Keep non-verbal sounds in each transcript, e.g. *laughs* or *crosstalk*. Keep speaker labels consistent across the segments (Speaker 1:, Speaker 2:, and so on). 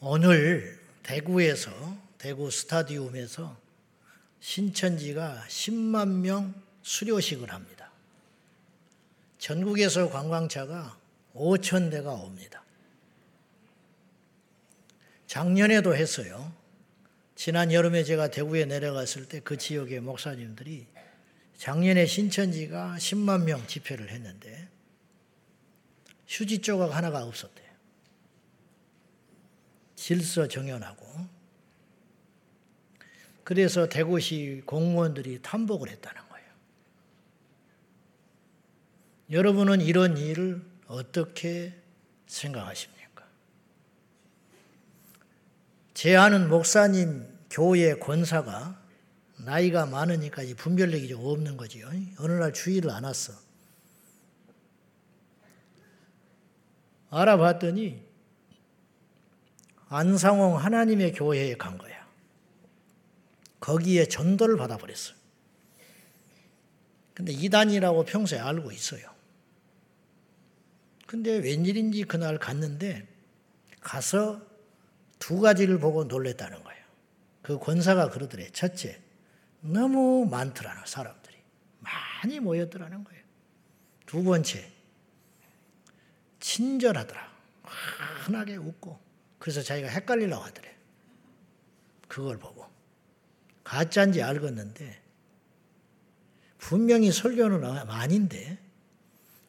Speaker 1: 오늘 대구에서 대구 스타디움에서 신천지가 10만 명 수료식을 합니다. 전국에서 관광차가 5천 대가 옵니다. 작년에도 했어요. 지난 여름에 제가 대구에 내려갔을 때 그 지역의 목사님들이 작년에 신천지가 10만 명 집회를 했는데 휴지 조각 하나가 없었대요. 질서 정연하고 그래서 대구시 공무원들이 탐복을 했다는 거예요. 여러분은 이런 일을 어떻게 생각하십니까? 제 아는 목사님 교회 권사가 나이가 많으니까 분별력이 좀 없는 거지요. 어느 날 주의를 안 왔어. 알아봤더니 안상홍 하나님의 교회에 간 거야. 거기에 전도를 받아버렸어요. 근데 이단이라고 평소에 알고 있어요. 근데 웬일인지 그날 갔는데 가서 두 가지를 보고 놀랬다는 거예요. 그 권사가 그러더래. 첫째, 너무 많더라는 사람들이. 많이 모였더라는 거예요. 두 번째, 친절하더라. 환하게 웃고. 그래서 자기가 헷갈리려고 하더래. 그걸 보고. 가짜인지 알겠는데, 분명히 설교는 아닌데,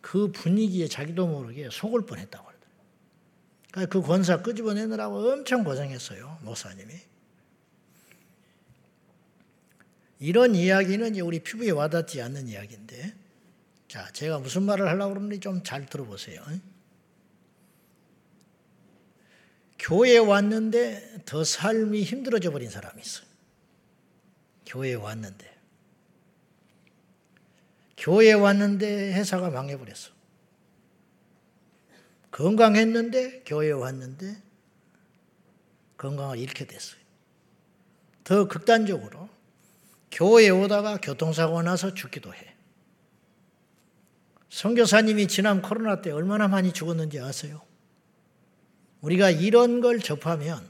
Speaker 1: 그 분위기에 자기도 모르게 속을 뻔했다고 그러더래. 그러니까 그 권사 끄집어내느라고 엄청 고생했어요, 목사님이. 이런 이야기는 우리 피부에 와닿지 않는 이야기인데, 자, 제가 무슨 말을 하려고 그러는지 좀 잘 들어보세요. 교회에 왔는데 더 삶이 힘들어져 버린 사람이 있어요. 교회에 왔는데. 교회에 왔는데 회사가 망해버렸어. 건강했는데 교회에 왔는데 건강을 잃게 됐어요. 더 극단적으로 교회에 오다가 교통사고 나서 죽기도 해. 선교사님이 지난 코로나 때 얼마나 많이 죽었는지 아세요? 우리가 이런 걸 접하면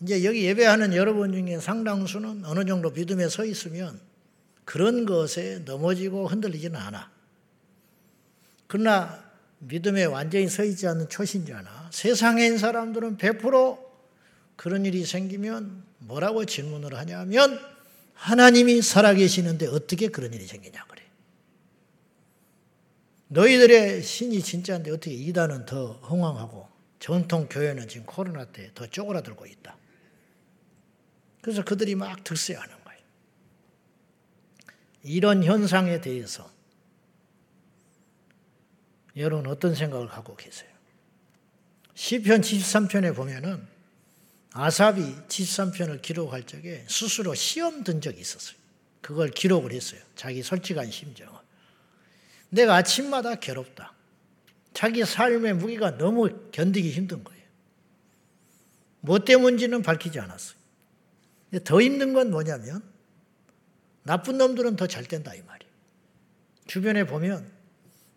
Speaker 1: 이제 여기 예배하는 여러분 중에 상당수는 어느 정도 믿음에 서 있으면 그런 것에 넘어지고 흔들리지는 않아. 그러나 믿음에 완전히 서 있지 않는 초신자나 세상에 있는 사람들은 100% 그런 일이 생기면 뭐라고 질문을 하냐면 하나님이 살아계시는데 어떻게 그런 일이 생기냐 그래. 너희들의 신이 진짜인데 어떻게 이단은 더 흥황하고 전통 교회는 지금 코로나 때 더 쪼그라들고 있다. 그래서 그들이 막 득세하는 거예요. 이런 현상에 대해서 여러분 어떤 생각을 갖고 계세요? 시편 73편에 보면은 아삽이 73편을 기록할 적에 스스로 시험 든 적이 있었어요. 그걸 기록을 했어요. 자기 솔직한 심정을. 내가 아침마다 괴롭다. 자기 삶의 무게가 너무 견디기 힘든 거예요. 뭐 때문인지는 밝히지 않았어요. 더 힘든 건 뭐냐면 나쁜 놈들은 더 잘 된다 이 말이에요. 주변에 보면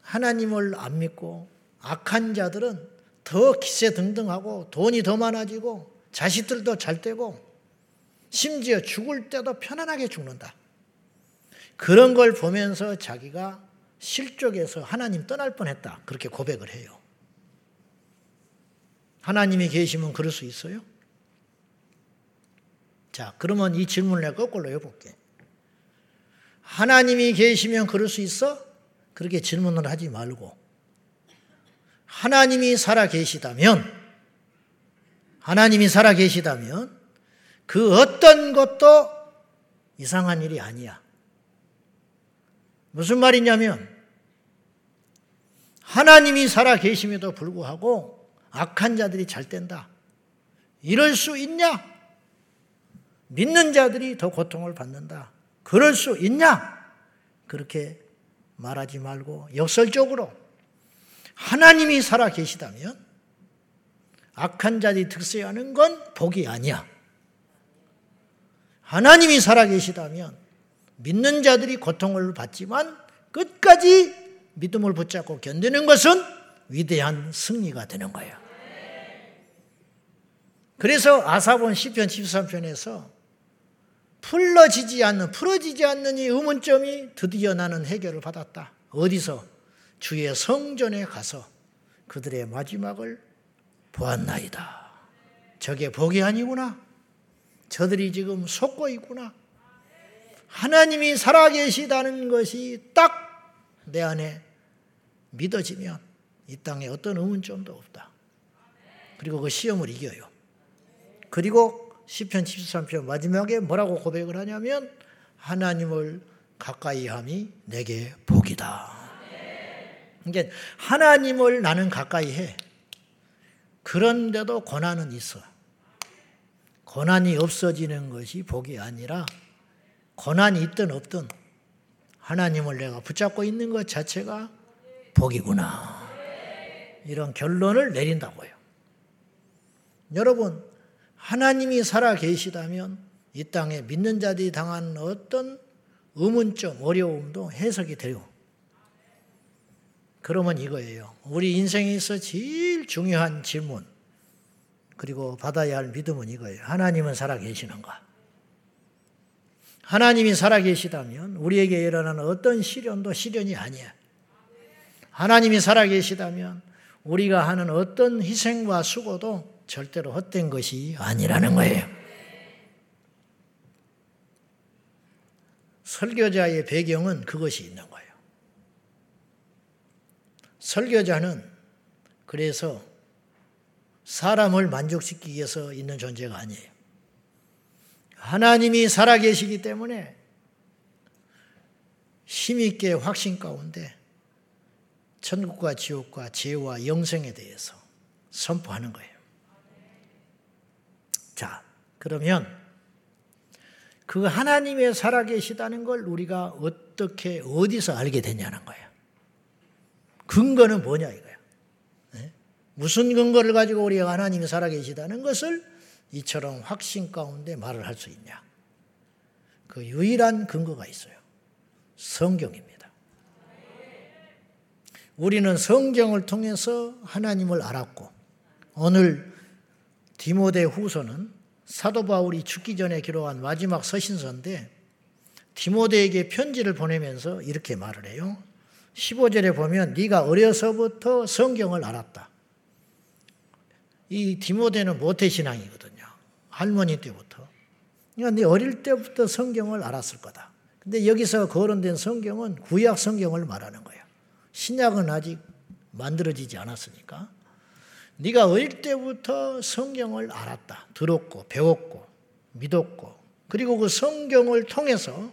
Speaker 1: 하나님을 안 믿고 악한 자들은 더 기세 등등하고 돈이 더 많아지고 자식들도 잘 되고 심지어 죽을 때도 편안하게 죽는다. 그런 걸 보면서 자기가 실족해서 하나님 떠날 뻔했다. 그렇게 고백을 해요. 하나님이 계시면 그럴 수 있어요? 자, 그러면 이 질문을 내가 거꾸로 해볼게. 하나님이 계시면 그럴 수 있어? 그렇게 질문을 하지 말고, 하나님이 살아 계시다면, 하나님이 살아 계시다면, 그 어떤 것도 이상한 일이 아니야. 무슨 말이냐면 하나님이 살아 계심에도 불구하고 악한 자들이 잘 된다. 이럴 수 있냐? 믿는 자들이 더 고통을 받는다. 그럴 수 있냐? 그렇게 말하지 말고 역설적으로 하나님이 살아 계시다면 악한 자들이 득세하는 건 복이 아니야. 하나님이 살아 계시다면 믿는 자들이 고통을 받지만 끝까지 믿음을 붙잡고 견디는 것은 위대한 승리가 되는 거예요. 그래서 아사본 시편 13편에서 풀러지지 않는 풀어지지 않는 이 의문점이 드디어 나는 해결을 받았다. 어디서 주의 성전에 가서 그들의 마지막을 보았나이다. 저게 복이 아니구나. 저들이 지금 속고 있구나. 하나님이 살아계시다는 것이 딱 내 안에 믿어지면 이 땅에 어떤 의문점도 없다. 그리고 그 시험을 이겨요. 그리고 시편 73편 마지막에 뭐라고 고백을 하냐면 하나님을 가까이 함이 내게 복이다. 그러니까 하나님을 나는 가까이 해. 그런데도 고난은 있어. 고난이 없어지는 것이 복이 아니라 고난이 있든 없든 하나님을 내가 붙잡고 있는 것 자체가 복이구나. 이런 결론을 내린다고요. 여러분, 하나님이 살아 계시다면 이 땅에 믿는 자들이 당한 어떤 의문점, 어려움도 해석이 돼요. 그러면 이거예요. 우리 인생에 서 제일 중요한 질문, 그리고 받아야 할 믿음은 이거예요. 하나님은 살아 계시는가? 하나님이 살아 계시다면 우리에게 일어나는 어떤 시련도 시련이 아니야. 하나님이 살아 계시다면 우리가 하는 어떤 희생과 수고도 절대로 헛된 것이 아니라는 거예요. 설교자의 배경은 그것이 있는 거예요. 설교자는 그래서 사람을 만족시키기 위해서 있는 존재가 아니에요. 하나님이 살아계시기 때문에 힘있게 확신 가운데 천국과 지옥과 죄와 영생에 대해서 선포하는 거예요. 자, 그러면 그 하나님의 살아계시다는 걸 우리가 어떻게, 어디서 알게 되냐는 거예요. 근거는 뭐냐 이거야. 네? 무슨 근거를 가지고 우리가 하나님이 살아계시다는 것을 이처럼 확신 가운데 말을 할 수 있냐. 그 유일한 근거가 있어요. 성경입니다. 우리는 성경을 통해서 하나님을 알았고, 오늘 디모데 후서는 사도 바울이 죽기 전에 기록한 마지막 서신서인데 디모데에게 편지를 보내면서 이렇게 말을 해요. 15절에 보면 네가 어려서부터 성경을 알았다. 이 디모데는 모태신앙이거든요. 할머니 때부터. 그러니까 네 어릴 때부터 성경을 알았을 거다. 근데 여기서 거론된 성경은 구약 성경을 말하는 거예요. 신약은 아직 만들어지지 않았으니까. 네가 어릴 때부터 성경을 알았다. 들었고 배웠고 믿었고 그리고 그 성경을 통해서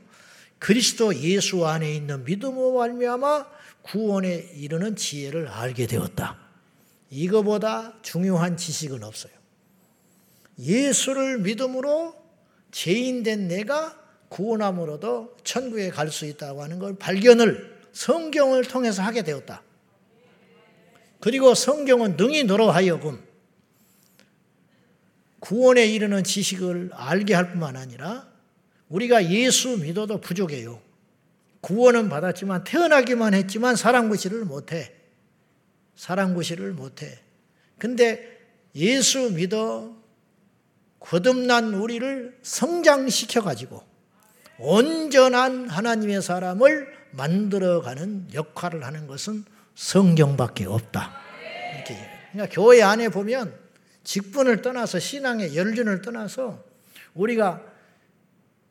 Speaker 1: 그리스도 예수 안에 있는 믿음으로 말미암아 구원에 이르는 지혜를 알게 되었다. 이거보다 중요한 지식은 없어요. 예수를 믿음으로 죄인된 내가 구원함으로도 천국에 갈 수 있다고 하는 걸 발견을 성경을 통해서 하게 되었다. 그리고 성경은 능히 너로 하여금 구원에 이르는 지식을 알게 할 뿐만 아니라 우리가 예수 믿어도 부족해요. 구원은 받았지만 태어나기만 했지만 사랑구실을 못해. 사랑구실을 못해. 근데 예수 믿어 거듭난 우리를 성장시켜 가지고 온전한 하나님의 사람을 만들어가는 역할을 하는 것은 성경밖에 없다. 이렇게. 그러니까 교회 안에 보면 직분을 떠나서 신앙의 연륜을 떠나서 우리가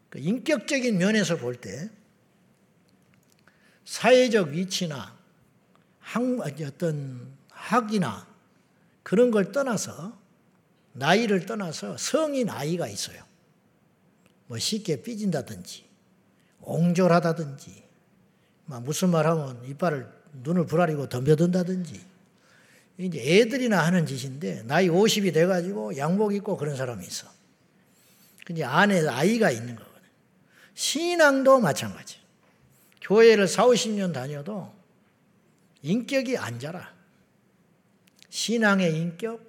Speaker 1: 그 인격적인 면에서 볼 때 사회적 위치나 학, 어떤 학이나 그런 걸 떠나서 나이를 떠나서 성인 아이가 있어요. 뭐 쉽게 삐진다든지 옹졸하다든지 무슨 말 하면 이빨을 눈을 부라리고 덤벼든다든지 이제 애들이나 하는 짓인데 나이 50이 돼 가지고 양복 입고 그런 사람이 있어. 근데 안에 아이가 있는 거거든. 신앙도 마찬가지. 교회를 4, 50년 다녀도 인격이 안 자라. 신앙의 인격,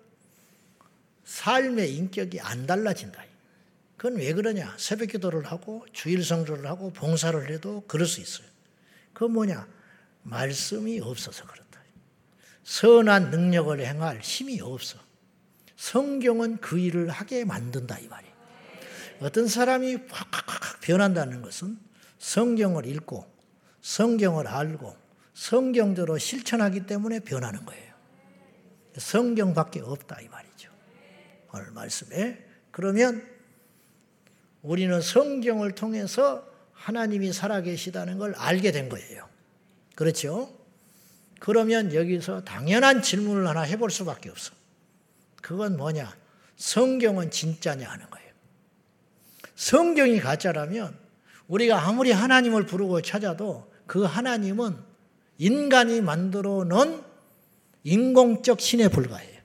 Speaker 1: 삶의 인격이 안 달라진다. 그건 왜 그러냐? 새벽 기도를 하고 주일 성조를 하고 봉사를 해도 그럴 수 있어요. 그건 뭐냐? 말씀이 없어서 그렇다. 선한 능력을 행할 힘이 없어. 성경은 그 일을 하게 만든다 이 말이에요. 어떤 사람이 확확확 변한다는 것은 성경을 읽고 성경을 알고 성경대로 실천하기 때문에 변하는 거예요. 성경밖에 없다 이 말이죠. 오늘 말씀에 그러면 우리는 성경을 통해서 하나님이 살아계시다는 걸 알게 된 거예요. 그렇죠? 그러면 여기서 당연한 질문을 하나 해볼 수밖에 없어. 그건 뭐냐? 성경은 진짜냐 하는 거예요. 성경이 가짜라면 우리가 아무리 하나님을 부르고 찾아도 그 하나님은 인간이 만들어 놓은 인공적 신에 불과해요.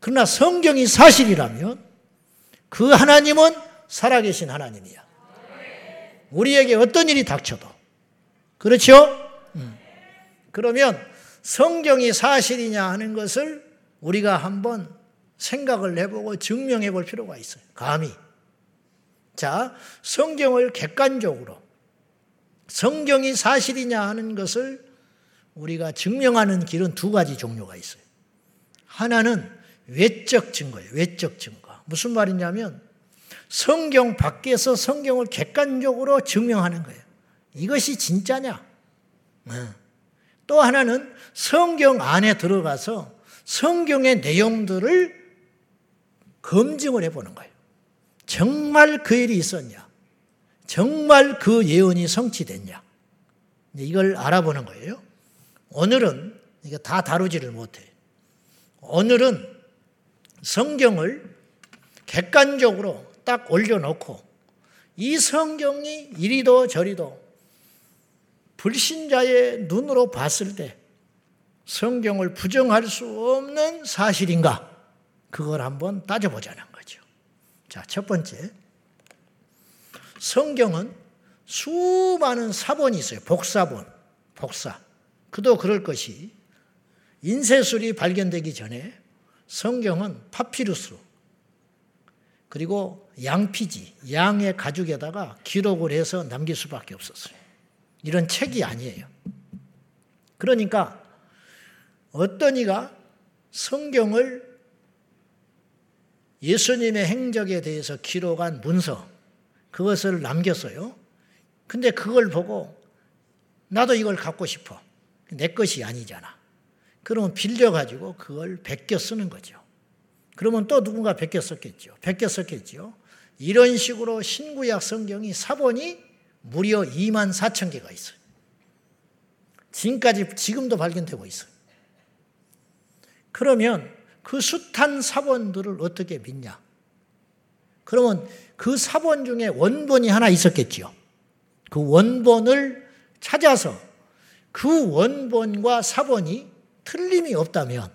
Speaker 1: 그러나 성경이 사실이라면 그 하나님은 살아계신 하나님이야. 우리에게 어떤 일이 닥쳐도. 그렇죠? 음. 그러면 성경이 사실이냐 하는 것을 우리가 한번 생각을 해보고 증명해 볼 필요가 있어요. 감히. 자, 성경을 객관적으로 성경이 사실이냐 하는 것을 우리가 증명하는 길은 두 가지 종류가 있어요. 하나는 외적 증거예요. 외적 증거. 무슨 말이냐면 성경 밖에서 성경을 객관적으로 증명하는 거예요. 이것이 진짜냐? 네. 또 하나는 성경 안에 들어가서 성경의 내용들을 검증을 해보는 거예요. 정말 그 일이 있었냐? 정말 그 예언이 성취됐냐? 이걸 알아보는 거예요. 오늘은 이거 다 다루지를 못해. 오늘은 성경을 객관적으로 딱 올려놓고 이 성경이 이리도 저리도 불신자의 눈으로 봤을 때 성경을 부정할 수 없는 사실인가? 그걸 한번 따져보자는 거죠. 자, 첫 번째. 성경은 수많은 사본이 있어요. 복사본, 복사. 그도 그럴 것이 인쇄술이 발견되기 전에 성경은 파피루스 그리고 양피지, 양의 가죽에다가 기록을 해서 남길 수밖에 없었어요. 이런 책이 아니에요. 그러니까 어떤 이가 성경을 예수님의 행적에 대해서 기록한 문서, 그것을 남겼어요. 근데 그걸 보고 나도 이걸 갖고 싶어. 내 것이 아니잖아. 그러면 빌려가지고 그걸 베껴 쓰는 거죠. 그러면 또 누군가 베껴 썼겠죠. 베껴 썼겠죠. 이런 식으로 신구약 성경이 사본이 무려 2만 4천 개가 있어요. 지금까지, 지금도 발견되고 있어요. 그러면 그 숱한 사본들을 어떻게 믿냐? 그러면 그 사본 중에 원본이 하나 있었겠지요. 그 원본을 찾아서 그 원본과 사본이 틀림이 없다면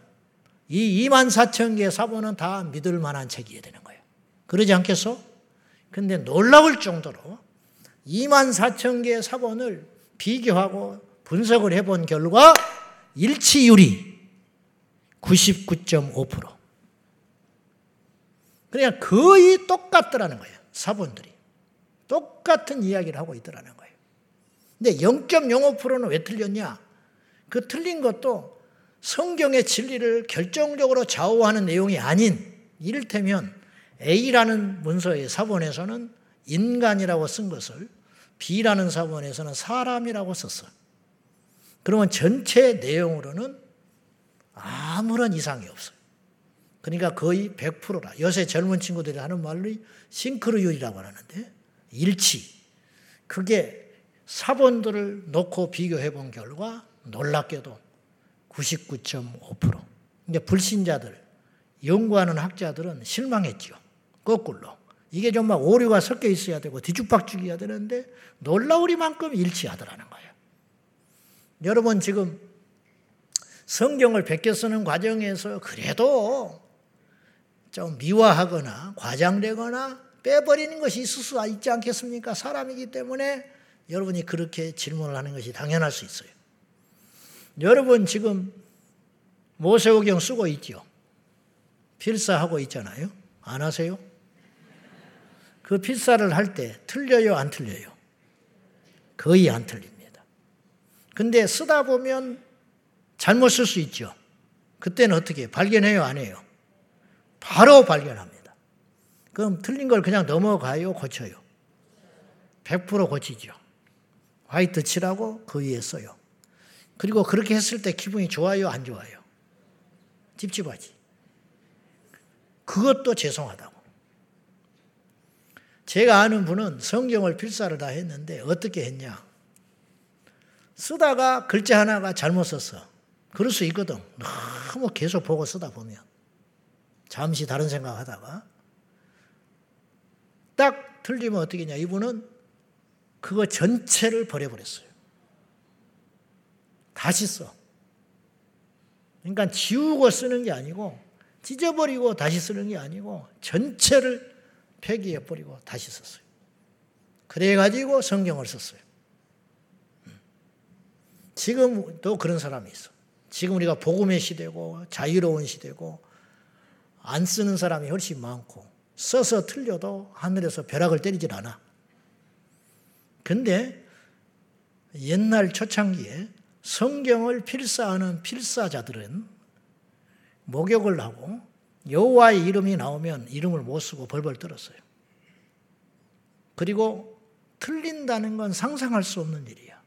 Speaker 1: 이 2만 4천 개의 사본은 다 믿을 만한 책이어야 되는 거예요. 그러지 않겠어? 근데 놀라울 정도로 2만 4천 개의 사본을 비교하고 분석을 해본 결과 일치율이 99.5%. 그러니까 거의 똑같더라는 거예요. 사본들이. 똑같은 이야기를 하고 있더라는 거예요. 근데 0.05%는 왜 틀렸냐? 그 틀린 것도 성경의 진리를 결정적으로 좌우하는 내용이 아닌 이를테면 A라는 문서의 사본에서는 인간이라고 쓴 것을 B라는 사본에서는 사람이라고 썼어. 그러면 전체 내용으로는 아무런 이상이 없어요. 그러니까 거의 100%라. 요새 젊은 친구들이 하는 말로 싱크로율이라고 하는데 일치. 그게 사본들을 놓고 비교해 본 결과 놀랍게도 99.5%. 이제 불신자들, 연구하는 학자들은 실망했죠. 거꾸로. 이게 정말 오류가 섞여 있어야 되고 뒤죽박죽이어야 되는데 놀라우리만큼 일치하더라는 거예요. 여러분 지금 성경을 베껴 쓰는 과정에서 그래도 좀 미화하거나 과장되거나 빼버리는 것이 있을 수 있지 않겠습니까? 사람이기 때문에 여러분이 그렇게 질문을 하는 것이 당연할 수 있어요. 여러분 지금 모세오경 쓰고 있죠? 필사하고 있잖아요. 안 하세요? 그 필사를 할 때 틀려요, 안 틀려요? 거의 안 틀립니다. 근데 쓰다 보면 잘못 쓸 수 있죠. 그때는 어떻게 발견해요, 안 해요? 바로 발견합니다. 그럼 틀린 걸 그냥 넘어가요, 고쳐요? 100% 고치죠. 화이트 칠하고 그 위에 써요. 그리고 그렇게 했을 때 기분이 좋아요, 안 좋아요? 찝찝하지. 그것도 죄송하다고. 제가 아는 분은 성경을 필사를 다 했는데 어떻게 했냐? 쓰다가 글자 하나가 잘못 썼어. 그럴 수 있거든. 너무 계속 보고 쓰다 보면. 잠시 다른 생각 하다가. 딱 틀리면 어떻게 했냐. 이분은 그거 전체를 버려버렸어요. 다시 써. 그러니까 지우고 쓰는 게 아니고 찢어버리고 다시 쓰는 게 아니고 전체를 폐기해버리고 다시 썼어요. 그래가지고 성경을 썼어요. 지금도 그런 사람이 있어. 지금 우리가 복음의 시대고 자유로운 시대고 안 쓰는 사람이 훨씬 많고 써서 틀려도 하늘에서 벼락을 때리질 않아. 근데 옛날 초창기에 성경을 필사하는 필사자들은 목욕을 하고 여호와의 이름이 나오면 이름을 못 쓰고 벌벌 떨었어요. 그리고 틀린다는 건 상상할 수 없는 일이야.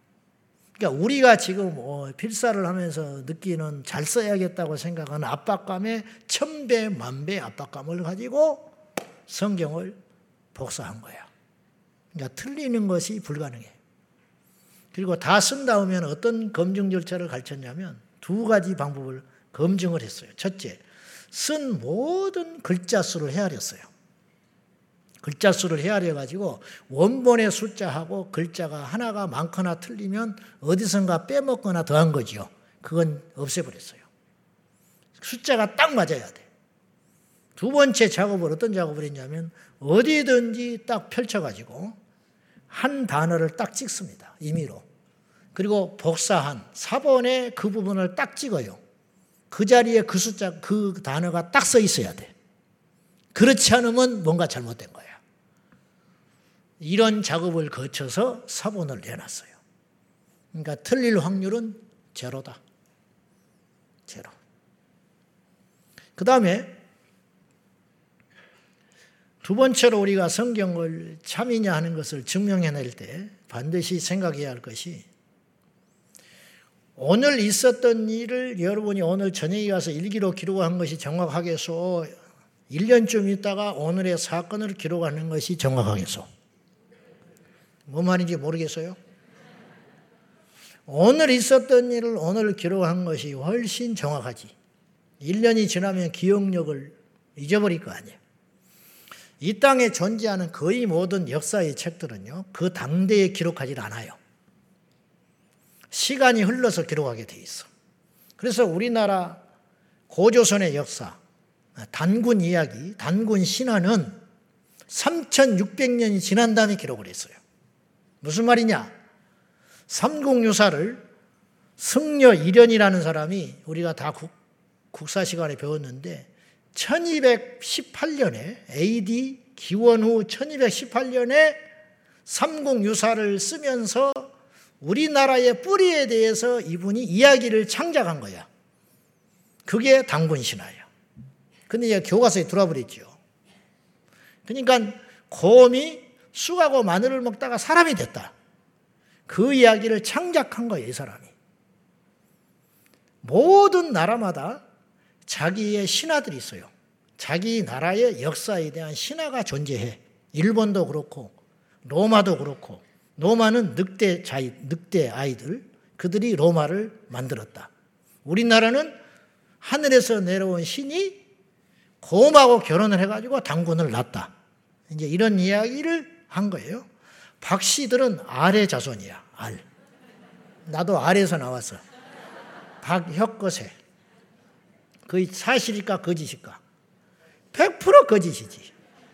Speaker 1: 그러니까 우리가 지금 뭐 필사를 하면서 느끼는 잘 써야겠다고 생각하는 압박감에 천배 만배 압박감을 가지고 성경을 복사한 거야. 그러니까 틀리는 것이 불가능해. 그리고 다 쓴 다음에 어떤 검증 절차를 가르쳤냐면 두 가지 방법을 검증을 했어요. 첫째, 쓴 모든 글자 수를 헤아렸어요. 글자 수를 헤아려 가지고 원본의 숫자하고 글자가 하나가 많거나 틀리면 어디선가 빼먹거나 더한 거지요. 그건 없애버렸어요. 숫자가 딱 맞아야 돼. 두 번째 작업을 어떤 작업을 했냐면 어디든지 딱 펼쳐가지고 한 단어를 딱 찍습니다. 임의로. 그리고 복사한 4번의 그 부분을 딱 찍어요. 그 자리에 그 숫자, 그 단어가 딱 써 있어야 돼. 그렇지 않으면 뭔가 잘못된 거야. 이런 작업을 거쳐서 사본을 내놨어요. 그러니까 틀릴 확률은 제로다. 제로. 그 다음에 두 번째로 우리가 성경을 참이냐 하는 것을 증명해낼 때 반드시 생각해야 할 것이 오늘 있었던 일을 여러분이 오늘 저녁에 가서 일기로 기록한 것이 정확하겠소. 1년쯤 있다가 오늘의 사건을 기록하는 것이 정확하겠소. 뭐 말인지 모르겠어요? 오늘 있었던 일을 오늘 기록한 것이 훨씬 정확하지. 1년이 지나면 기억력을 잊어버릴 거 아니에요. 이 땅에 존재하는 거의 모든 역사의 책들은요, 그 당대에 기록하지 않아요. 시간이 흘러서 기록하게 돼 있어. 그래서 우리나라 고조선의 역사, 단군 이야기, 단군 신화는 3600년이 지난 다음에 기록을 했어요. 무슨 말이냐? 삼국유사를 승려 이련이라는 사람이 우리가 다 국, 국사 시간에 배웠는데 1218년에 AD 기원 후 1218년에 삼국유사를 쓰면서 우리나라의 뿌리에 대해서 이분이 이야기를 창작한 거야. 그게 당군 신화예요. 근데 이제 교과서에 들어버렸죠. 그러니까 곰이 쑥하고 마늘을 먹다가 사람이 됐다. 그 이야기를 창작한 거예요, 이 사람이. 모든 나라마다 자기의 신화들이 있어요. 자기 나라의 역사에 대한 신화가 존재해. 일본도 그렇고, 로마도 그렇고, 로마는 늑대 자이, 늑대 아이들, 그들이 로마를 만들었다. 우리나라는 하늘에서 내려온 신이 곰하고 결혼을 해가지고 당군을 낳았다. 이제 이런 이야기를 한 거예요. 박 씨들은 아래 자손이야, 알. 나도 아래에서 나왔어. 박혁거세. 그게 사실일까, 거짓일까? 100% 거짓이지.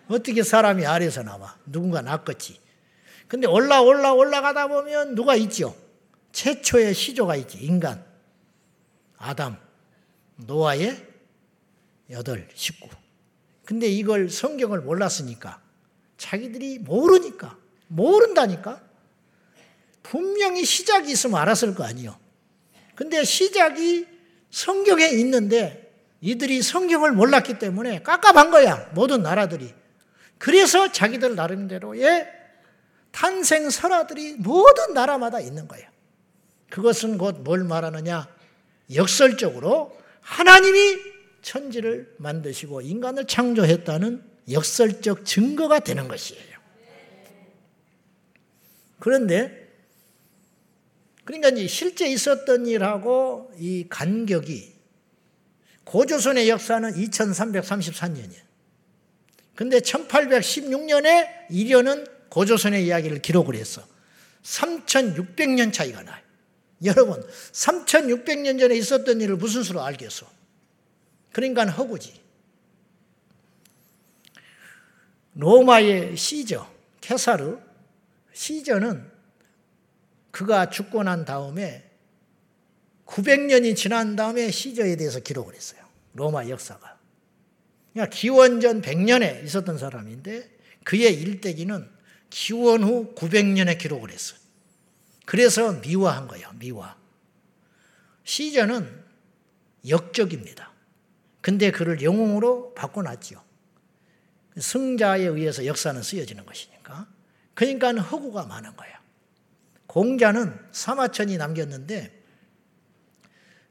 Speaker 1: 어떻게 사람이 아래에서 나와? 누군가 낳겠지. 근데 올라 올라 올라가다 보면 누가 있죠? 최초의 시조가 있지. 인간. 아담. 노아의 여덟 식구. 근데 이걸 성경을 몰랐으니까 자기들이 모르니까 모른다니까 분명히 시작이 있으면 알았을 거 아니요. 근데 시작이 성경에 있는데 이들이 성경을 몰랐기 때문에 깝깝한 거야. 모든 나라들이. 그래서 자기들 나름대로의 탄생 설화들이 모든 나라마다 있는 거예요. 그것은 곧 뭘 말하느냐? 역설적으로 하나님이 천지를 만드시고 인간을 창조했다는 역설적 증거가 되는 것이에요. 그런데 그러니까 이제 실제 있었던 일하고 이 간격이 고조선의 역사는 2334년이에요. 근데 1816년에 이련은 고조선의 이야기를 기록을 했어. 3600년 차이가 나요. 여러분, 3600년 전에 있었던 일을 무슨 수로 알겠어? 그러니까 허구지. 로마의 시저, 케사르, 시저는 그가 죽고 난 다음에 900년이 지난 다음에 시저에 대해서 기록을 했어요. 로마 역사가. 그러니까 기원전 100년에 있었던 사람인데 그의 일대기는 기원 후 900년에 기록을 했어요. 그래서 미화한 거예요. 미화. 시저는 역적입니다. 근데 그를 영웅으로 바꿔놨죠. 승자에 의해서 역사는 쓰여지는 것이니까. 그러니까 허구가 많은 거예요. 공자는 사마천이 남겼는데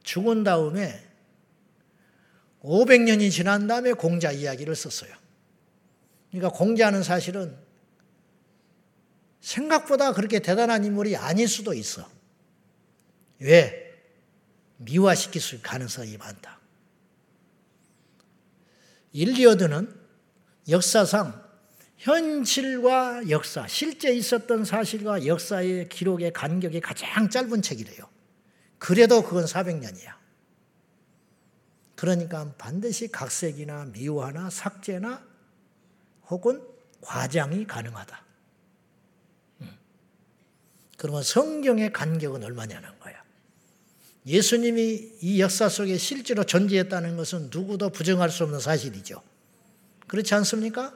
Speaker 1: 죽은 다음에 500년이 지난 다음에 공자 이야기를 썼어요. 그러니까 공자는 사실은 생각보다 그렇게 대단한 인물이 아닐 수도 있어. 왜? 미화시킬 수 가능성이 많다. 일리어드는 역사상 현실과 역사, 실제 있었던 사실과 역사의 기록의 간격이 가장 짧은 책이래요. 그래도 그건 400년이야. 그러니까 반드시 각색이나 미화나 삭제나 혹은 과장이 가능하다. 그러면 성경의 간격은 얼마냐는 거야. 예수님이 이 역사 속에 실제로 존재했다는 것은 누구도 부정할 수 없는 사실이죠. 그렇지 않습니까?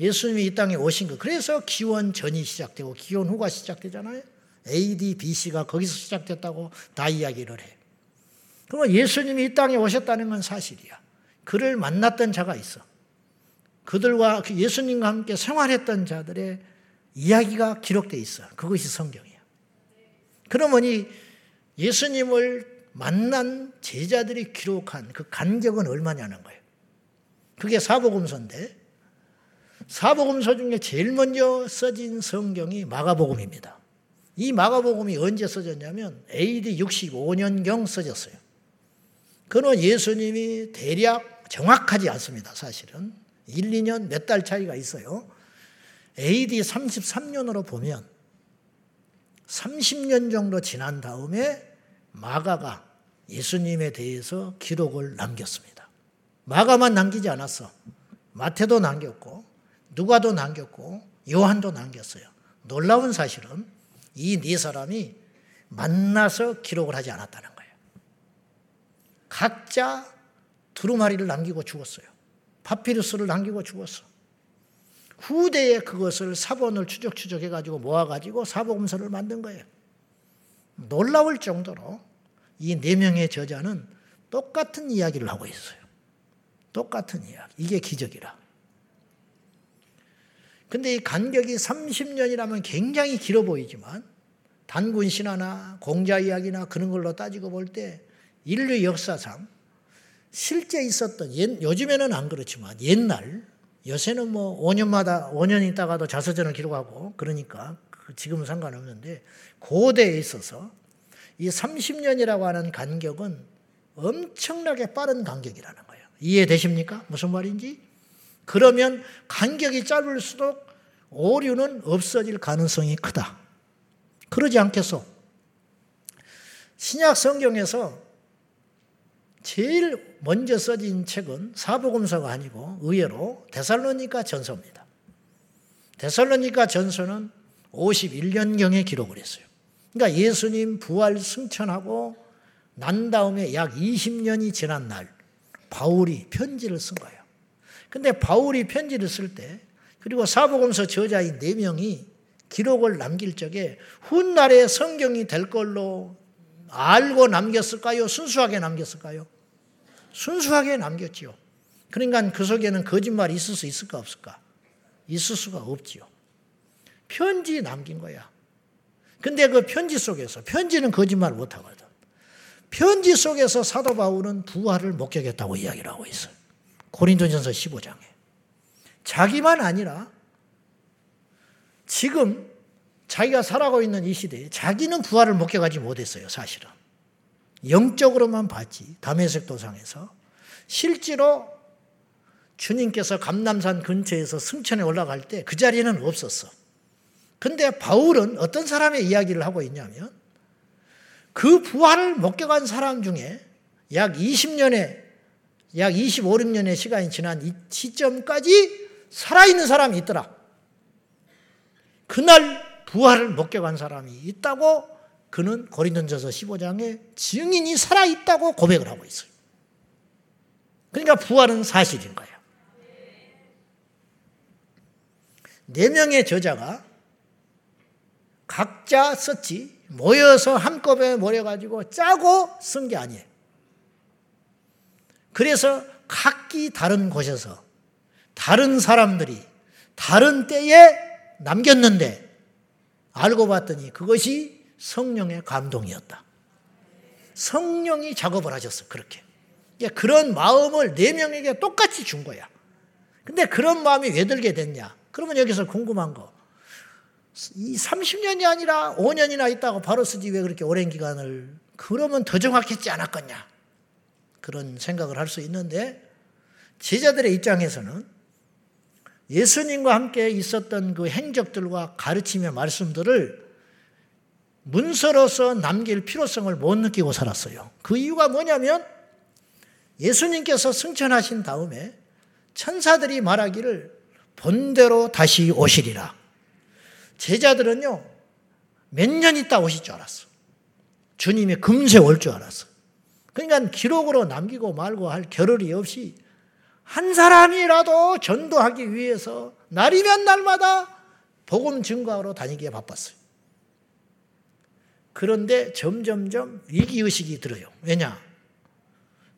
Speaker 1: 예수님이 이 땅에 오신 거. 그래서 기원 전이 시작되고 기원 후가 시작되잖아요. AD, BC가 거기서 시작됐다고 다 이야기를 해. 그러면 예수님이 이 땅에 오셨다는 건 사실이야. 그를 만났던 자가 있어. 그들과 그 예수님과 함께 생활했던 자들의 이야기가 기록되어 있어. 그것이 성경이야. 그러면 이 예수님을 만난 제자들이 기록한 그 간격은 얼마냐는 거예요. 그게 사복음서인데 사복음서 중에 제일 먼저 써진 성경이 마가복음입니다. 이 마가복음이 언제 써졌냐면 AD 65년경 써졌어요. 그는 예수님이 대략 정확하지 않습니다. 사실은 1, 2년 몇 달 차이가 있어요. AD 33년으로 보면 30년 정도 지난 다음에 마가가 예수님에 대해서 기록을 남겼습니다. 마가만 남기지 않았어. 마태도 남겼고, 누가도 남겼고, 요한도 남겼어요. 놀라운 사실은 이 네 사람이 만나서 기록을 하지 않았다는 거예요. 각자 두루마리를 남기고 죽었어요. 파피루스를 남기고 죽었어. 후대에 그것을 사본을 추적추적 해 가지고 모아 가지고 사복음서를 만든 거예요. 놀라울 정도로 이 네 명의 저자는 똑같은 이야기를 하고 있어요. 똑같은 이야기. 이게 기적이라. 근데 이 간격이 30년이라면 굉장히 길어 보이지만 단군 신화나 공자 이야기나 그런 걸로 따지고 볼 때 인류 역사상 실제 있었던 요즘에는 안 그렇지만 옛날 요새는 뭐 5년마다 5년 있다가도 자서전을 기록하고 그러니까 그 지금은 상관없는데 고대에 있어서 이 30년이라고 하는 간격은 엄청나게 빠른 간격이라는 거예요. 이해되십니까? 무슨 말인지? 그러면 간격이 짧을수록 오류는 없어질 가능성이 크다. 그러지 않겠소? 신약 성경에서 제일 먼저 써진 책은 사복음서가 아니고 의외로 데살로니가 전서입니다. 데살로니가 전서는 51년경에 기록을 했어요. 그러니까 예수님 부활 승천하고 난 다음에 약 20년이 지난 날 바울이 편지를 쓴 거예요. 근데 바울이 편지를 쓸 때 그리고 사복음서 저자인 네 명이 기록을 남길 적에 훗날에 성경이 될 걸로 알고 남겼을까요? 순수하게 남겼을까요? 순수하게 남겼지요. 그러니까 그 속에는 거짓말이 있을 수 있을까 없을까? 있을 수가 없지요. 편지 남긴 거야. 근데 그 편지 속에서 편지는 거짓말 못 하거든. 편지 속에서 사도 바울은 부활을 목격했다고 이야기를 하고 있어요. 고린도전서 15장에. 자기만 아니라 지금 자기가 살아가고 있는 이 시대에 자기는 부활을 목격하지 못했어요, 사실은. 영적으로만 봤지, 담에색 도상에서. 실제로 주님께서 감남산 근처에서 승천에 올라갈 때 그 자리에는 없었어. 근데 바울은 어떤 사람의 이야기를 하고 있냐면 그 부활을 목격한 사람 중에 약 20년의 약 25, 6년의 시간이 지난 이 시점까지 살아있는 사람이 있더라. 그날 부활을 목격한 사람이 있다고 그는 고린도전서 15장에 증인이 살아 있다고 고백을 하고 있어요. 그러니까 부활은 사실인 거예요. 네 명의 저자가 각자 썼지 모여서 한꺼번에 모여가지고 짜고 쓴 게 아니에요. 그래서 각기 다른 곳에서 다른 사람들이 다른 때에 남겼는데 알고 봤더니 그것이 성령의 감동이었다. 성령이 작업을 하셨어, 그렇게. 그런 마음을 네 명에게 똑같이 준 거야. 근데 그런 마음이 왜 들게 됐냐? 그러면 여기서 궁금한 거. 이 30년이 아니라 5년이나 있다고 바로 쓰지 왜 그렇게 오랜 기간을 그러면 더 정확했지 않았겠냐? 그런 생각을 할 수 있는데 제자들의 입장에서는 예수님과 함께 있었던 그 행적들과 가르침의 말씀들을 문서로서 남길 필요성을 못 느끼고 살았어요. 그 이유가 뭐냐면 예수님께서 승천하신 다음에 천사들이 말하기를 본대로 다시 오시리라. 제자들은요, 몇 년 있다 오실 줄 알았어. 주님이 금세 올 줄 알았어. 그러니까 기록으로 남기고 말고 할 겨를이 없이 한 사람이라도 전도하기 위해서 날이면 날마다 복음 증거하러 다니기에 바빴어요. 그런데 점점점 위기의식이 들어요. 왜냐?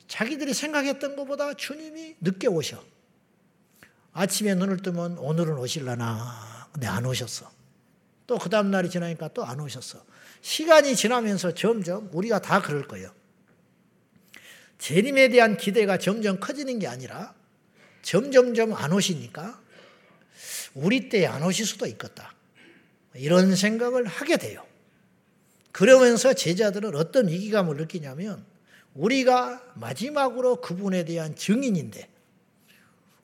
Speaker 1: 자기들이 생각했던 것보다 주님이 늦게 오셔. 아침에 눈을 뜨면 오늘은 오실라나. 근데 안 오셨어. 또 그 다음날이 지나니까 또 안 오셨어. 시간이 지나면서 점점 우리가 다 그럴 거예요. 재림에 대한 기대가 점점 커지는 게 아니라 점점점 안 오시니까 우리 때에 안 오실 수도 있겠다. 이런 생각을 하게 돼요. 그러면서 제자들은 어떤 위기감을 느끼냐면 우리가 마지막으로 그분에 대한 증인인데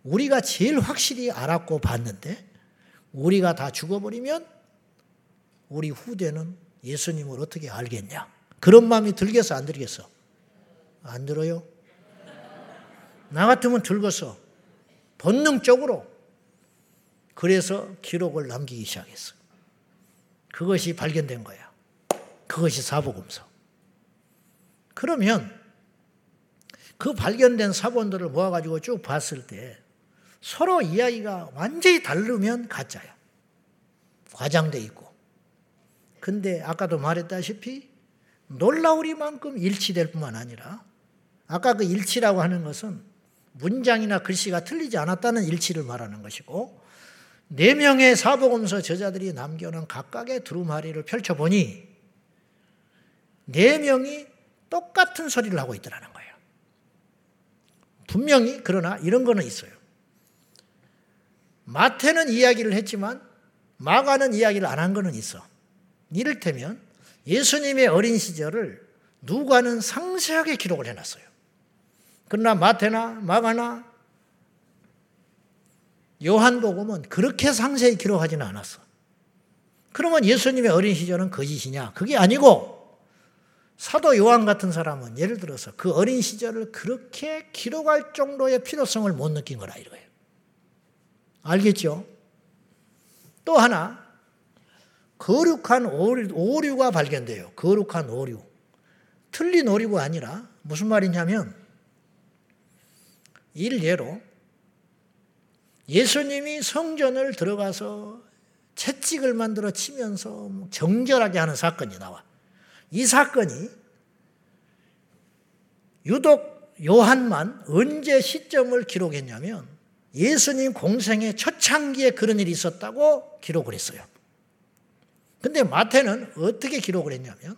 Speaker 1: 우리가 제일 확실히 알았고 봤는데 우리가 다 죽어버리면 우리 후대는 예수님을 어떻게 알겠냐. 그런 마음이 들겠어, 안 들겠어? 안 들어요? 나 같으면 들겠어. 본능적으로. 그래서 기록을 남기기 시작했어. 그것이 발견된 거야. 그것이 사복음서. 그러면 그 발견된 사본들을 모아가지고 쭉 봤을 때 서로 이야기가 완전히 다르면 가짜야. 과장돼 있고. 근데 아까도 말했다시피 놀라우리만큼 일치될 뿐만 아니라 아까 그 일치라고 하는 것은 문장이나 글씨가 틀리지 않았다는 일치를 말하는 것이고 네 명의 사복음서 저자들이 남겨놓은 각각의 두루마리를 펼쳐보니 네 명이 똑같은 소리를 하고 있더라는 거예요. 분명히 그러나 이런 거는 있어요. 마태는 이야기를 했지만 마가는 이야기를 안 한 거는 있어. 이를테면 예수님의 어린 시절을 누가는 상세하게 기록을 해놨어요. 그러나 마태나 마가나 요한복음은 그렇게 상세히 기록하지는 않았어. 그러면 예수님의 어린 시절은 거짓이냐? 그게 아니고 사도 요한 같은 사람은 예를 들어서 그 어린 시절을 그렇게 기록할 정도의 필요성을 못 느낀 거라 이거예요. 알겠죠? 또 하나 거룩한 오류, 가 발견돼요. 거룩한 오류. 틀린 오류가 아니라 무슨 말이냐면 일예로 예수님이 성전을 들어가서 채찍을 만들어 치면서 정결하게 하는 사건이 나와. 이 사건이 유독 요한만 언제 시점을 기록했냐면 예수님 공생의 초창기에 그런 일이 있었다고 기록을 했어요. 근데 마태는 어떻게 기록을 했냐면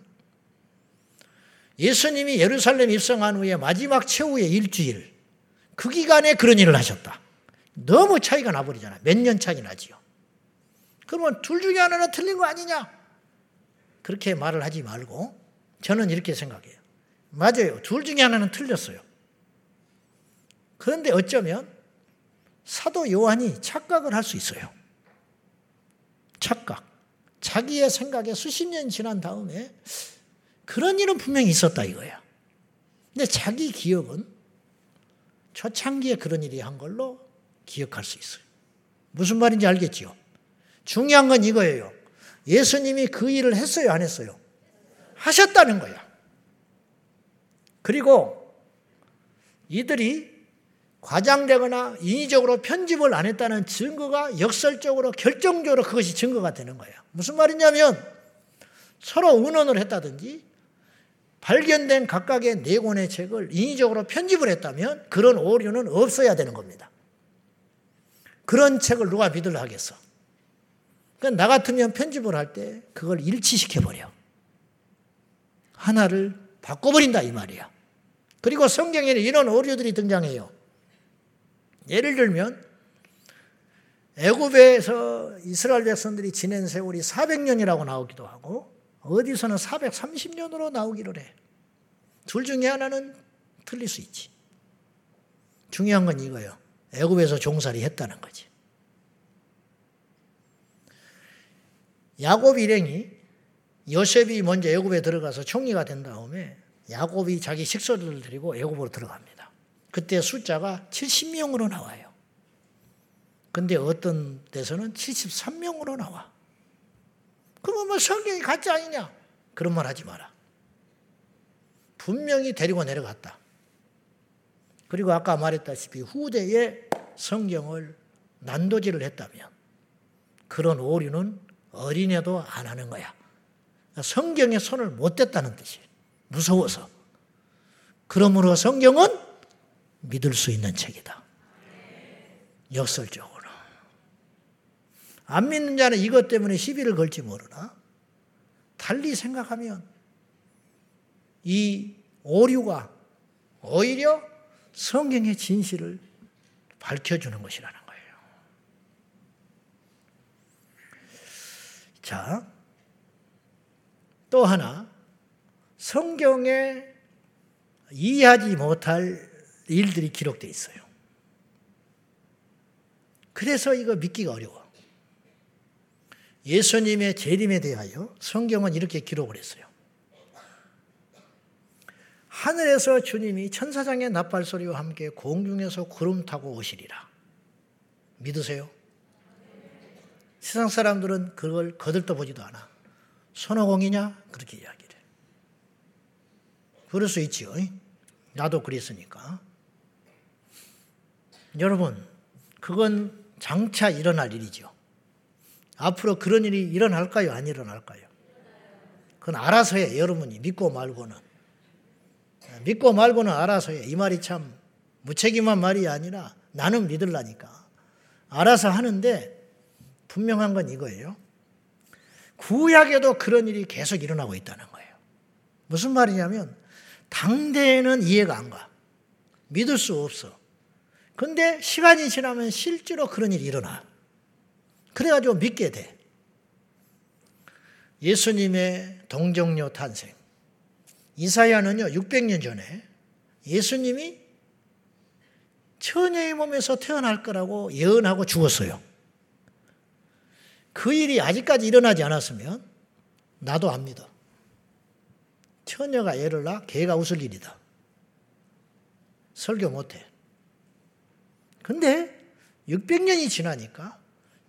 Speaker 1: 예수님이 예루살렘 입성한 후에 마지막 최후의 일주일 그 기간에 그런 일을 하셨다. 너무 차이가 나버리잖아. 몇 년 차이 나지요. 그러면 둘 중에 하나는 틀린 거 아니냐? 그렇게 말을 하지 말고 저는 이렇게 생각해요. 맞아요. 둘 중에 하나는 틀렸어요. 그런데 어쩌면 사도 요한이 착각을 할 수 있어요. 착각. 자기의 생각에 수십 년 지난 다음에 그런 일은 분명히 있었다 이거야. 근데 자기 기억은 초창기에 그런 일이 한 걸로 기억할 수 있어요. 무슨 말인지 알겠지요? 중요한 건 이거예요. 예수님이 그 일을 했어요, 안 했어요? 하셨다는 거야. 그리고 이들이 과장되거나 인위적으로 편집을 안 했다는 증거가 역설적으로 결정적으로 그것이 증거가 되는 거예요. 무슨 말이냐면 서로 의논을 했다든지 발견된 각각의 네 권의 책을 인위적으로 편집을 했다면 그런 오류는 없어야 되는 겁니다. 그런 책을 누가 믿으려 하겠어? 그러니까 나 같으면 편집을 할 때 그걸 일치시켜버려. 하나를 바꿔버린다 이 말이야. 그리고 성경에는 이런 오류들이 등장해요. 예를 들면 애굽에서 이스라엘 백성들이 지낸 세월이 400년이라고 나오기도 하고 어디서는 430년으로 나오기를 해. 둘 중에 하나는 틀릴 수 있지. 중요한 건 이거예요. 애굽에서 종살이 했다는 거지. 야곱 일행이 요셉이 먼저 애굽에 들어가서 총리가 된 다음에 야곱이 자기 식소들을 데리고 애굽으로 들어갑니다. 그때 숫자가 70명으로 나와요. 근데 어떤 데서는 73명으로 나와. 그러면 뭐 성경이 가짜 아니냐? 그런 말 하지 마라. 분명히 데리고 내려갔다. 그리고 아까 말했다시피 후대에 성경을 난도질을 했다면 그런 오류는 어린애도 안 하는 거야. 성경에 손을 못 댔다는 뜻이 무서워서. 그러므로 성경은 믿을 수 있는 책이다. 역설적으로. 안 믿는 자는 이것 때문에 시비를 걸지 모르나 달리 생각하면 이 오류가 오히려 성경의 진실을 밝혀주는 것이라는 거예요. 자, 또 하나, 성경에 이해하지 못할 일들이 기록되어 있어요. 그래서 이거 믿기가 어려워. 예수님의 재림에 대하여 성경은 이렇게 기록을 했어요. 하늘에서 주님이 천사장의 나팔 소리와 함께 공중에서 구름 타고 오시리라. 믿으세요? 세상 사람들은 그걸 거들떠 보지도 않아. 손오공이냐? 그렇게 이야기를 해. 그럴 수 있지요. 나도 그랬으니까. 여러분, 그건 장차 일어날 일이죠. 앞으로 그런 일이 일어날까요? 안 일어날까요? 그건 알아서 해, 여러분이. 믿고 말고는. 믿고 말고는 알아서 해. 이 말이 참 무책임한 말이 아니라 나는 믿을라니까. 알아서 하는데 분명한 건 이거예요. 구약에도 그런 일이 계속 일어나고 있다는 거예요. 무슨 말이냐면 당대에는 이해가 안 가. 믿을 수 없어. 근데 시간이 지나면 실제로 그런 일이 일어나. 그래가지고 믿게 돼. 예수님의 동정녀 탄생. 이사야는요, 600년 전에 예수님이 처녀의 몸에서 태어날 거라고 예언하고 죽었어요. 그 일이 아직까지 일어나지 않았으면 나도 안 믿어. 처녀가 애를 낳아 개가 웃을 일이다. 설교 못해. 근데 600년이 지나니까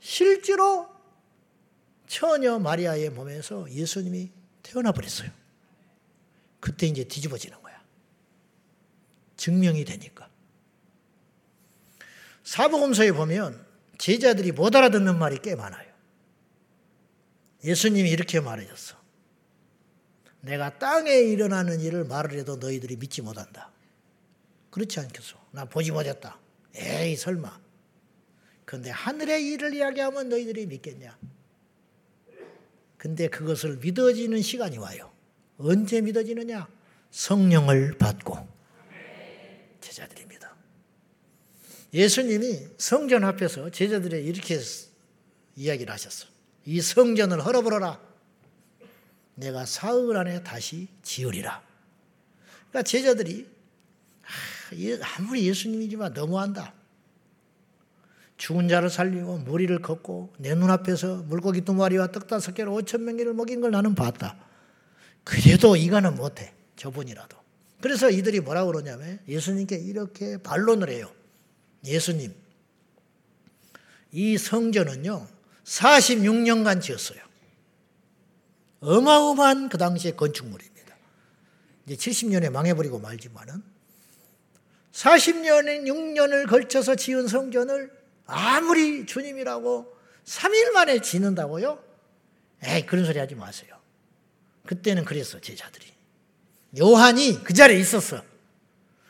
Speaker 1: 실제로 처녀 마리아의 몸에서 예수님이 태어나 버렸어요. 그때 이제 뒤집어지는 거야. 증명이 되니까. 사복음서에 보면 제자들이 못 알아듣는 말이 꽤 많아요. 예수님이 이렇게 말하셨어. 내가 땅에 일어나는 일을 말을 해도 너희들이 믿지 못한다. 그렇지 않겠소? 나 보지 못했다. 에이 설마. 근데 하늘의 일을 이야기하면 너희들이 믿겠냐? 근데 그것을 믿어지는 시간이 와요. 언제 믿어지느냐? 성령을 받고 제자들입니다. 예수님이 성전 앞에서 제자들에 이렇게 이야기를 하셨어. 이 성전을 헐어버려라. 내가 사흘 안에 다시 지으리라. 그러니까 제자들이 아 무리 예수님이지만 너무한다. 죽은 자를 살리고 머리를 걷고 내 눈앞에서 물고기 두 마리와 떡 다섯 개로 오천 명기를 먹인 걸 나는 봤다. 그래도 이거는 못해. 저분이라도. 그래서 이들이 뭐라고 그러냐면 예수님께 이렇게 반론을 해요. 예수님. 이 성전은요, 46년간 지었어요. 어마어마한 그 당시의 건축물입니다. 이제 70년에 망해버리고 말지만은 40년에 6년을 걸쳐서 지은 성전을 아무리 주님이라고 3일 만에 짓는다고요? 에이, 그런 소리 하지 마세요. 그때는 그랬어, 제자들이. 요한이 그 자리에 있었어.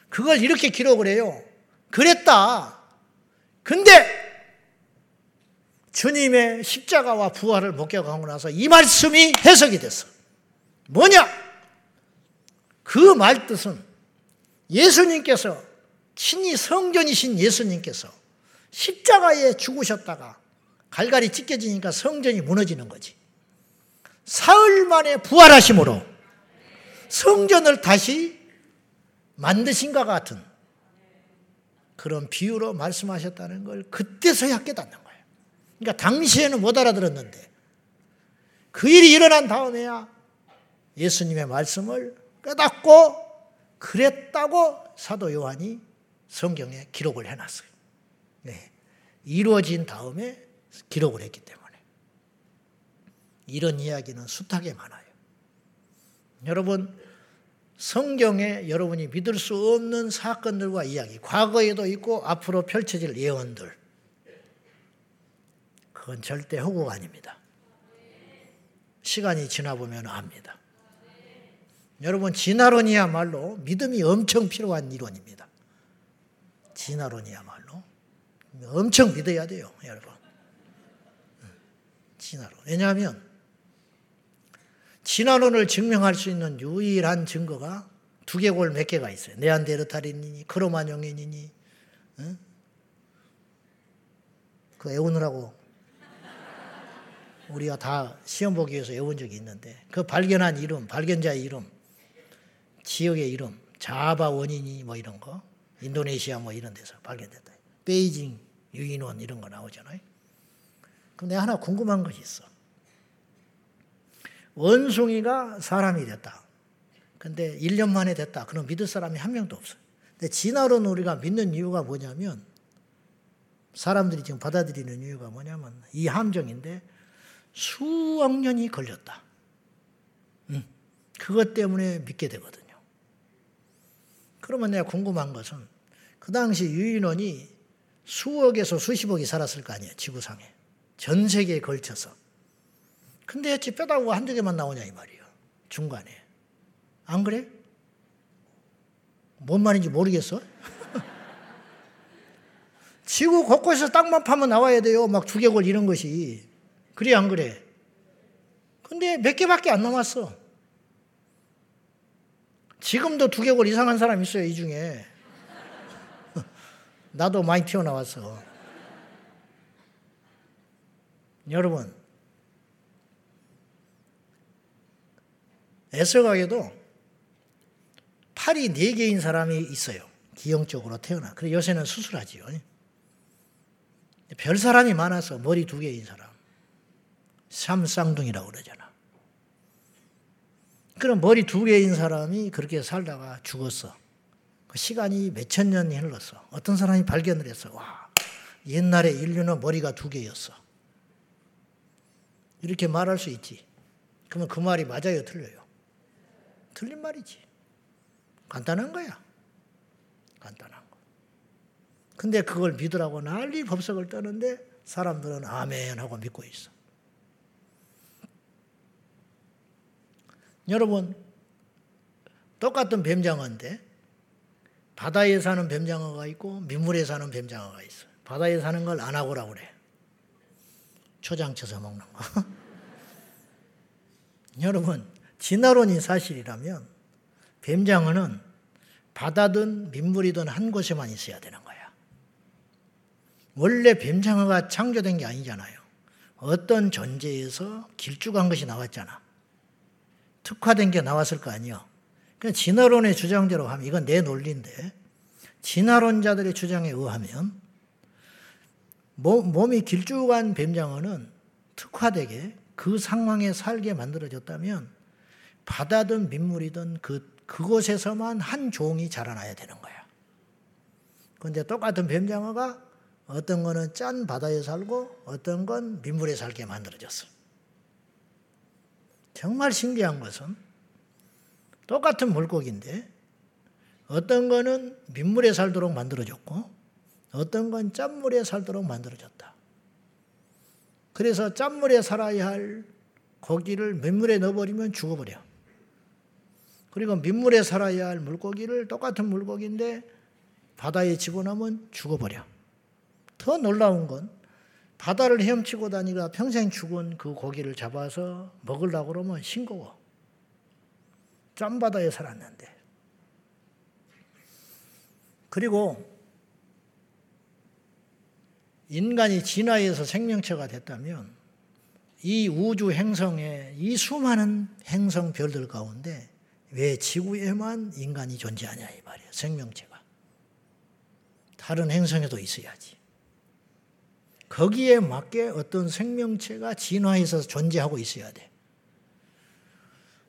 Speaker 1: 그걸 이렇게 기록을 해요. 그랬다. 근데 주님의 십자가와 부활을 목격하고 나서 이 말씀이 해석이 됐어. 뭐냐? 그 말 뜻은 예수님께서 친히 성전이신 예수님께서 십자가에 죽으셨다가 갈갈이 찢겨지니까 성전이 무너지는 거지. 사흘 만에 부활하심으로 성전을 다시 만드신과 같은 그런 비유로 말씀하셨다는 걸 그때서야 깨닫는 거예요. 그러니까 당시에는 못 알아들었는데 그 일이 일어난 다음에야 예수님의 말씀을 깨닫고 그랬다고 사도 요한이 성경에 기록을 해놨어요. 네. 이루어진 다음에 기록을 했기 때문에. 이런 이야기는 숱하게 많아요. 여러분, 성경에 여러분이 믿을 수 없는 사건들과 이야기, 과거에도 있고 앞으로 펼쳐질 예언들, 그건 절대 허구가 아닙니다. 시간이 지나보면 압니다. 여러분, 진화론이야말로 믿음이 엄청 필요한 이론입니다. 진화론이야말로. 엄청 믿어야 돼요, 여러분. 진화론. 왜냐하면, 진화론을 증명할 수 있는 유일한 증거가 두개골 몇 개가 있어요. 네안데르탈인이니, 크로마뇽인이니, 응? 그 애우느라고 우리가 다 시험 보기 위해서 외운 적이 있는데 그 발견한 이름, 발견자의 이름, 지역의 이름, 자바 원인이 뭐 이런 거, 인도네시아 뭐 이런 데서 발견됐다. 베이징 유인원 이런 거 나오잖아요. 그럼 하나 궁금한 것이 있어. 원숭이가 사람이 됐다. 근데 1년 만에 됐다. 그럼 믿을 사람이 한 명도 없어요. 근데 진화론 우리가 믿는 이유가 뭐냐면 사람들이 지금 받아들이는 이유가 뭐냐면 이 함정인데 수억 년이 걸렸다. 음, 그것 때문에 믿게 되거든요. 그러면 내가 궁금한 것은 그 당시 유인원이 수억에서 수십억이 살았을 거 아니에요. 지구상에. 전 세계에 걸쳐서. 근데 어찌 뼈다구가 한두 개만 나오냐 이 말이에요. 중간에. 안 그래? 뭔 말인지 모르겠어? *laughs* 지구 곳곳에서 땅만 파면 나와야 돼요. 막 두개골 이런 것이. 그래, 안 그래? 근데 몇 개밖에 안 남았어. 지금도 두개골 이상한 사람 있어요, 이 중에. 나도 많이 튀어나왔어. 여러분, 애석하게도 팔이 네 개인 사람이 있어요. 기형적으로 태어나. 그래 요새는 수술하지요. 별 사람이 많아서 머리 두 개인 사람. 삼쌍둥이라고 그러잖아. 그럼 머리 두 개인 사람이 그렇게 살다가 죽었어. 그 시간이 몇천 년이 흘렀어. 어떤 사람이 발견을 했어. 와, 옛날에 인류는 머리가 두 개였어. 이렇게 말할 수 있지. 그러면 그 말이 맞아요, 틀려요? 틀린 말이지. 간단한 거야. 간단한 거. 근데 그걸 믿으라고 난리 법석을 떠는데 사람들은 아멘 하고 믿고 있어. 여러분, 똑같은 뱀장어인데 바다에 사는 뱀장어가 있고 민물에 사는 뱀장어가 있어요. 바다에 사는 걸 안하고라 그래. 초장 쳐서 먹는 거. *laughs* 여러분, 진화론이 사실이라면 뱀장어는 바다든 민물이든 한 곳에만 있어야 되는 거야. 원래 뱀장어가 창조된 게 아니잖아요. 어떤 존재에서 길쭉한 것이 나왔잖아. 특화된 게 나왔을 거 아니요. 진화론의 주장대로 하면 이건 내 논리인데 진화론자들의 주장에 의하면 몸이 길쭉한 뱀장어는 특화되게 그 상황에 살게 만들어졌다면 바다든 민물이든 그, 그곳에서만 한 종이 자라나야 되는 거야. 그런데 똑같은 뱀장어가 어떤 거는 짠 바다에 살고 어떤 건 민물에 살게 만들어졌어. 정말 신기한 것은 똑같은 물고기인데 어떤 거는 민물에 살도록 만들어졌고 어떤 건 짠물에 살도록 만들어졌다. 그래서 짠물에 살아야 할 고기를 민물에 넣어버리면 죽어버려. 그리고 민물에 살아야 할 물고기를 똑같은 물고기인데 바다에 집어넣으면 죽어버려. 더 놀라운 건 바다를 헤엄치고 다니가 평생 죽은 그 고기를 잡아서 먹으려고 그러면 싱거워. 짠바다에 살았는데. 그리고 인간이 진화해서 생명체가 됐다면 이 우주 행성에 이 수많은 행성 별들 가운데 왜 지구에만 인간이 존재하냐 이 말이에요. 생명체가. 다른 행성에도 있어야지. 거기에 맞게 어떤 생명체가 진화해서 존재하고 있어야 돼.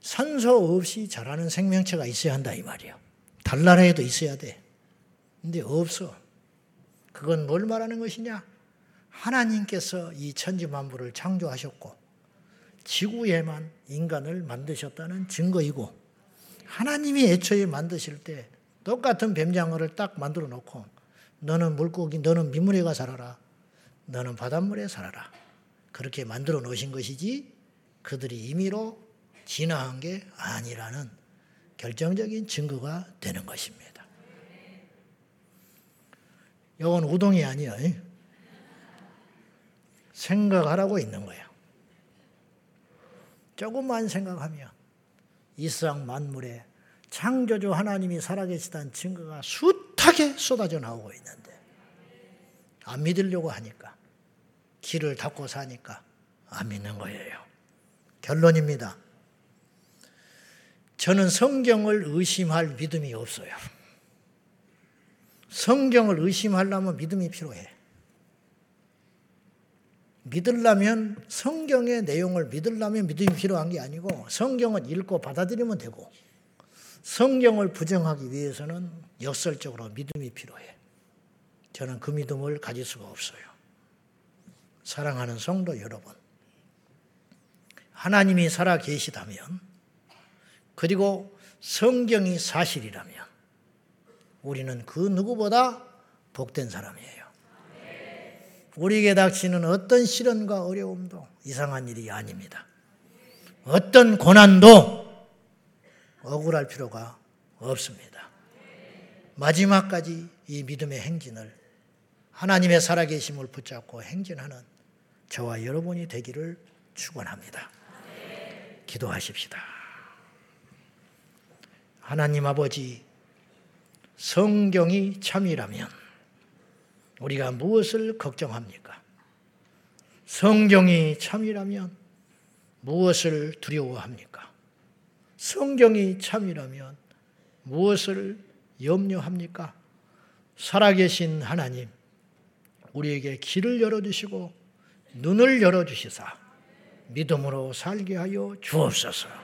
Speaker 1: 산소 없이 자라는 생명체가 있어야 한다 이 말이야. 달나라에도 있어야 돼. 근데 없어. 그건 뭘 말하는 것이냐? 하나님께서 이 천지 만물을 창조하셨고 지구에만 인간을 만드셨다는 증거이고 하나님이 애초에 만드실 때 똑같은 뱀장어를 딱 만들어 놓고 너는 물고기 너는 민물에 가 살아라. 너는 바닷물에 살아라. 그렇게 만들어 놓으신 것이지 그들이 임의로 진화한 게 아니라는 결정적인 증거가 되는 것입니다. 이건 우동이 아니에요. 생각하라고 있는 거예요. 조금만 생각하면 이상 만물에 창조주 하나님이 살아계시다는 증거가 숱하게 쏟아져 나오고 있는데 안 믿으려고 하니까 길을 닫고 사니까 안 믿는 거예요. 결론입니다. 저는 성경을 의심할 믿음이 없어요. 성경을 의심하려면 믿음이 필요해. 믿으려면 성경의 내용을 믿으려면 믿음이 필요한 게 아니고 성경은 읽고 받아들이면 되고 성경을 부정하기 위해서는 역설적으로 믿음이 필요해. 저는 그 믿음을 가질 수가 없어요. 사랑하는 성도 여러분. 하나님이 살아 계시다면 그리고 성경이 사실이라면 우리는 그 누구보다 복된 사람이에요. 우리에게 닥치는 어떤 시련과 어려움도 이상한 일이 아닙니다. 어떤 고난도 억울할 필요가 없습니다. 마지막까지 이 믿음의 행진을 하나님의 살아계심을 붙잡고 행진하는 저와 여러분이 되기를 축원합니다. 기도하십시다. 하나님 아버지 성경이 참이라면 우리가 무엇을 걱정합니까? 성경이 참이라면 무엇을 두려워합니까? 성경이 참이라면 무엇을 염려합니까? 살아계신 하나님, 우리에게 길을 열어주시고 눈을 열어주시사 믿음으로 살게 하여 주옵소서.